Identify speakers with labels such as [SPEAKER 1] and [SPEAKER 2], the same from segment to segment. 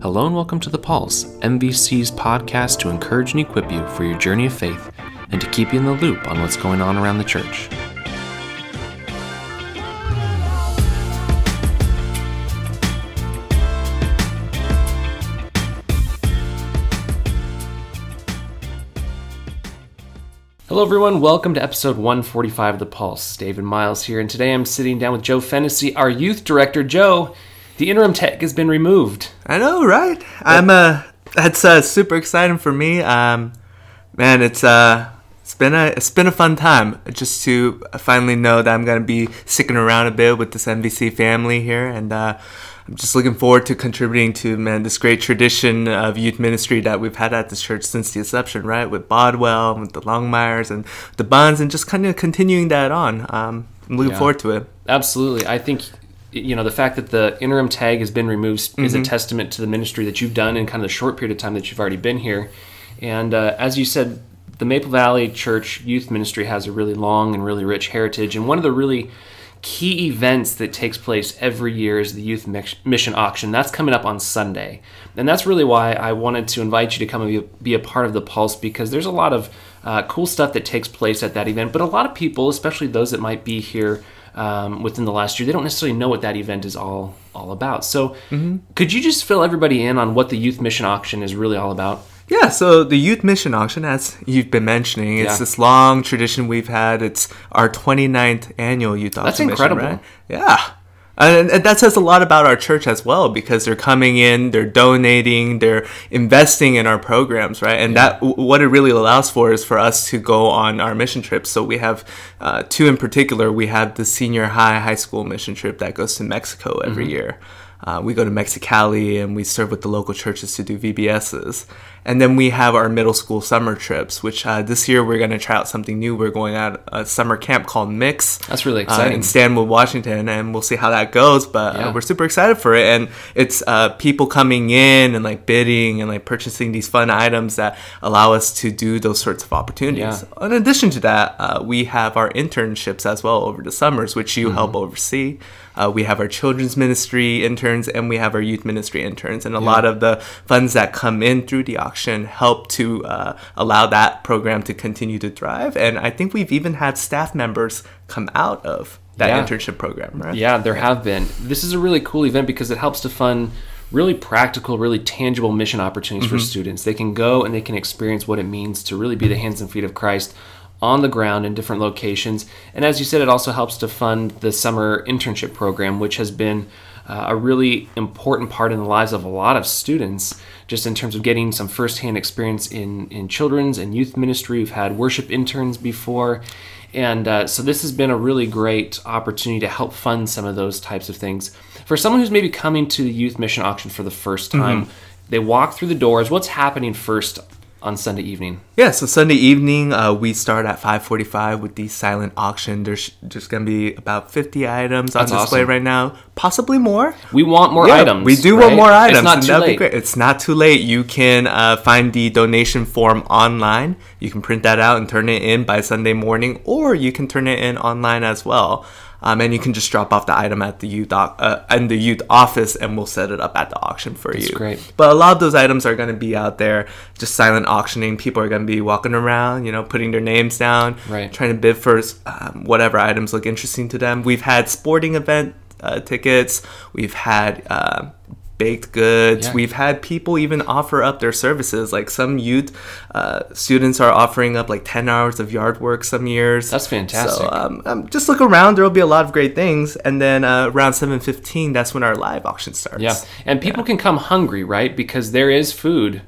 [SPEAKER 1] Hello and welcome to The Pulse, MVC's podcast to encourage and equip you for your journey of faith and to keep you in the loop on what's going on around the church. Hello, everyone. Welcome to episode 145 of The Pulse. David Miles here, and today I'm sitting down with Joe Fennessy, our youth director. Joe, the interim tech has been removed.
[SPEAKER 2] I know, right? I'm uh that's uh, super exciting for me. Um, man, it's uh it's been a it's been a fun time just to finally know that I'm gonna be sticking around a bit with this MVC family here, and uh, I'm just looking forward to contributing to man this great tradition of youth ministry that we've had at this church since the inception, right? With Bodwell, with the Longmires, and the Buns, and just kind of continuing that on. Um, I'm looking
[SPEAKER 1] Yeah.
[SPEAKER 2] forward to it.
[SPEAKER 1] Absolutely. I think you know the fact that the interim tag has been removed is
[SPEAKER 2] Mm-hmm.
[SPEAKER 1] a testament to the ministry that you've done in kind of the short period of time that you've already been here. And uh, as you said, the Maple Valley Church Youth Ministry has a really long and really rich heritage. And one of the really key events that takes place every year is the Youth Mission Auction. That's coming up on Sunday. And that's really why I wanted to invite you to come and be a, be a part of the Pulse because there's a lot of uh, cool stuff that takes place at that event. But a lot of people, especially those that might be here um, within the last year, they don't necessarily know what that event is all all about. So, could you just fill everybody in on what the Youth Mission Auction is really all about?
[SPEAKER 2] Yeah, so the Youth Mission Auction, as you've been mentioning, it's
[SPEAKER 1] Yeah.
[SPEAKER 2] this long tradition we've had. It's our 29th annual Youth Auction.
[SPEAKER 1] That's
[SPEAKER 2] mission,
[SPEAKER 1] incredible.
[SPEAKER 2] right? Yeah. And, and that says a lot about our church as well because they're coming in, they're donating, they're investing in our programs, right? And that w- what it really allows for is for us to go on our mission trips. So we have uh, two in particular. We have the senior high high school mission trip that goes to Mexico every
[SPEAKER 1] Mm-hmm.
[SPEAKER 2] year. Uh, we go to Mexicali and we serve with the local churches to do VBSs. And then we have our middle school summer trips, which uh, this year we're going to try out something new. We're going at a summer camp called Mix.
[SPEAKER 1] That's really
[SPEAKER 2] uh,
[SPEAKER 1] exciting.
[SPEAKER 2] in Stanwood, Washington, and we'll see how that goes. But
[SPEAKER 1] Yeah.
[SPEAKER 2] uh, we're super excited for it, and it's uh, people coming in and like bidding and like purchasing these fun items that allow us to do those sorts of opportunities.
[SPEAKER 1] Yeah.
[SPEAKER 2] In addition to that, uh, we have our internships as well over the summers, which you help
[SPEAKER 1] Mm-hmm.
[SPEAKER 2] oversee. Uh, we have our children's ministry interns and we have our youth ministry interns, and a lot of the funds that come in through the auction help to uh, allow that program to continue to thrive. And I think we've even had staff members come out of that
[SPEAKER 1] Yeah.
[SPEAKER 2] internship program, right?
[SPEAKER 1] Yeah, there have been. This is a really cool event because it helps to fund really practical, really tangible mission opportunities for students. They can go and they can experience what it means to really be the hands and feet of Christ on the ground in different locations. And as you said, it also helps to fund the summer internship program, which has been uh, a really important part in the lives of a lot of students, just in terms of getting some firsthand experience in, in children's and youth ministry. We've had worship interns before. And uh, so this has been a really great opportunity to help fund some of those types of things. For someone who's maybe coming to the youth mission auction for the first time, they walk through the doors. What's happening first on Sunday evening?
[SPEAKER 2] Yeah, so Sunday evening, uh, we start at 5:45 with the silent auction. There's just gonna be about 50 items on
[SPEAKER 1] That's
[SPEAKER 2] display
[SPEAKER 1] awesome.
[SPEAKER 2] right now, possibly more.
[SPEAKER 1] We want more
[SPEAKER 2] Yeah,
[SPEAKER 1] items.
[SPEAKER 2] We do
[SPEAKER 1] right?
[SPEAKER 2] want more items.
[SPEAKER 1] It's not too late.
[SPEAKER 2] It's not too late. You can uh, find the donation form online. You can print that out and turn it in by Sunday morning, or you can turn it in online as well. Um, and you can just drop off the item at the youth uh, in the youth office, and we'll set it up at the auction for you.
[SPEAKER 1] great.
[SPEAKER 2] But a lot of those items are going to be out there, just silent auctioning. People are going to be walking around, you know, putting their names down,
[SPEAKER 1] Right.
[SPEAKER 2] trying to bid for um, whatever items look interesting to them. We've had sporting event uh, tickets. We've had uh, baked goods.
[SPEAKER 1] Yeah.
[SPEAKER 2] We've had people even offer up their services. Like some youth uh, students are offering up like 10 hours of yard work some years.
[SPEAKER 1] That's fantastic.
[SPEAKER 2] So um, um, just look around. There will be a lot of great things. And then uh, around 7.15, that's when our live auction starts.
[SPEAKER 1] Yeah, and people can come hungry, right? Because there is food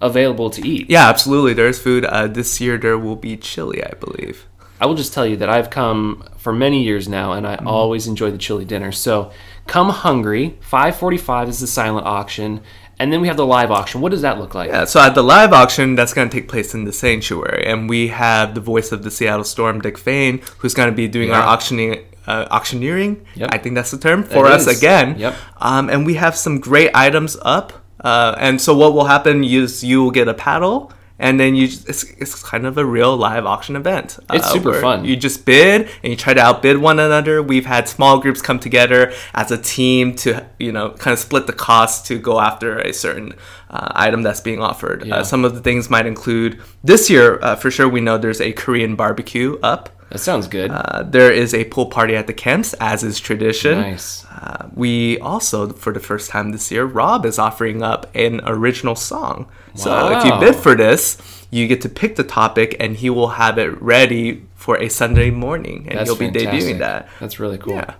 [SPEAKER 1] available to eat.
[SPEAKER 2] Yeah, absolutely. There's food. Uh, this year there will be chili, I believe.
[SPEAKER 1] I will just tell you that I've come for many years now, and I
[SPEAKER 2] Mm-hmm.
[SPEAKER 1] always enjoy the chili dinner. So come hungry. Five forty-five is the silent auction, and then we have the live auction. What does that look like?
[SPEAKER 2] Yeah, so at the live auction, that's going to take place in the sanctuary, and we have the voice of the Seattle Storm, Dick Fain, who's going to be doing our
[SPEAKER 1] Yeah.
[SPEAKER 2] auctioning. Uh, auctioneering,
[SPEAKER 1] Yep.
[SPEAKER 2] I think that's the term for us
[SPEAKER 1] is.
[SPEAKER 2] again.
[SPEAKER 1] Yep.
[SPEAKER 2] Um, and we have some great items up. Uh, and so what will happen is you will get a paddle, and then you just, it's, it's kind of a real live auction event.
[SPEAKER 1] It's
[SPEAKER 2] uh,
[SPEAKER 1] super fun.
[SPEAKER 2] You just bid and you try to outbid one another. We've had small groups come together as a team to you know kind of split the cost to go after a certain uh, item that's being offered.
[SPEAKER 1] Yeah.
[SPEAKER 2] Uh, some of the things might include this year uh, for sure. We know there's a Korean barbecue up.
[SPEAKER 1] That sounds good.
[SPEAKER 2] Uh, there is a pool party at the camps, as is tradition.
[SPEAKER 1] nice.
[SPEAKER 2] Uh, we also, for the first time this year, Rob is offering up an original song. So if you bid for this, you get to pick the topic, and he will have it ready for a Sunday morning, and
[SPEAKER 1] That's
[SPEAKER 2] he'll be
[SPEAKER 1] fantastic.
[SPEAKER 2] debuting that.
[SPEAKER 1] That's really cool.
[SPEAKER 2] Yeah.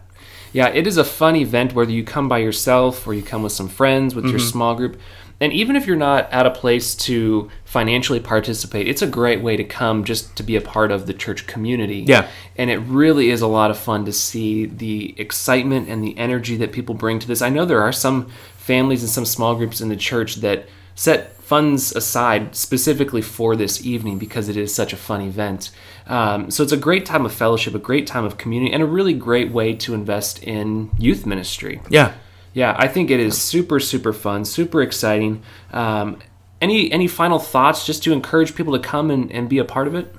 [SPEAKER 1] Yeah, it is a fun event whether you come by yourself or you come with some friends with
[SPEAKER 2] Mm-hmm.
[SPEAKER 1] your small group. And even if you're not at a place to financially participate, it's a great way to come just to be a part of the church community.
[SPEAKER 2] Yeah.
[SPEAKER 1] And it really is a lot of fun to see the excitement and the energy that people bring to this. I know there are some families and some small groups in the church that set funds aside specifically for this evening because it is such a fun event. Um, so it's a great time of fellowship, a great time of community, and a really great way to invest in youth ministry.
[SPEAKER 2] Yeah.
[SPEAKER 1] Yeah, I think it is super, super fun, super exciting. Um, any any final thoughts just to encourage people to come and, and be a part of it?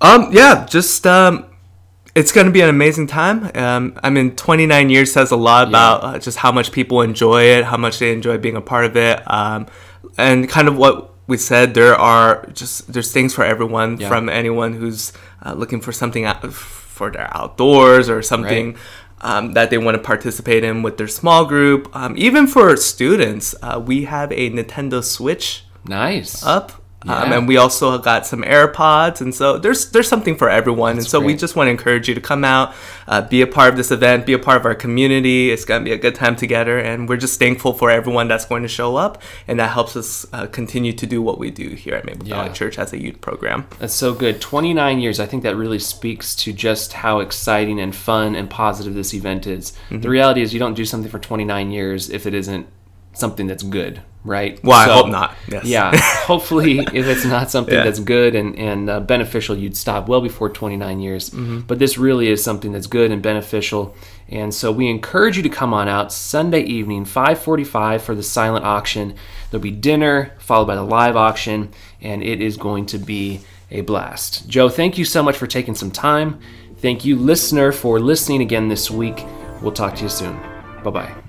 [SPEAKER 2] Um, yeah, just um, it's going to be an amazing time. Um, I mean, 29 years says a lot about uh, just how much people enjoy it, how much they enjoy being a part of it, um, and kind of what we said. There are just there's things for everyone,
[SPEAKER 1] Yeah.
[SPEAKER 2] from anyone who's uh, looking for something out, for their outdoors or something.
[SPEAKER 1] Right.
[SPEAKER 2] Um, that they want to participate in with their small group. Um, even for students, uh, we have a Nintendo Switch
[SPEAKER 1] Nice.
[SPEAKER 2] up. Um, and we also got some AirPods, and so there's there's something for everyone. and so we just want to encourage you to come out, uh, be a part of this event, be a part of our community. It's gonna be a good time together, and we're just thankful for everyone that's going to show up, and that helps us uh, continue to do what we do here at Maple Valley Church as a youth program.
[SPEAKER 1] That's so good. 29 years. I think that really speaks to just how exciting and fun and positive this event is.
[SPEAKER 2] Mm-hmm.
[SPEAKER 1] The reality is, you don't do something for 29 years if it isn't something that's good, right?
[SPEAKER 2] Well, I hope not. Yes.
[SPEAKER 1] Yeah. Hopefully, if it's not something
[SPEAKER 2] Yeah.
[SPEAKER 1] that's good and, and uh, beneficial, you'd stop well before 29 years.
[SPEAKER 2] Mm-hmm.
[SPEAKER 1] But this really is something that's good and beneficial. And so we encourage you to come on out Sunday evening, 545 for the silent auction. There'll be dinner followed by the live auction, and it is going to be a blast. Joe, thank you so much for taking some time. Thank you, listener, for listening again this week. We'll talk to you soon. Bye bye.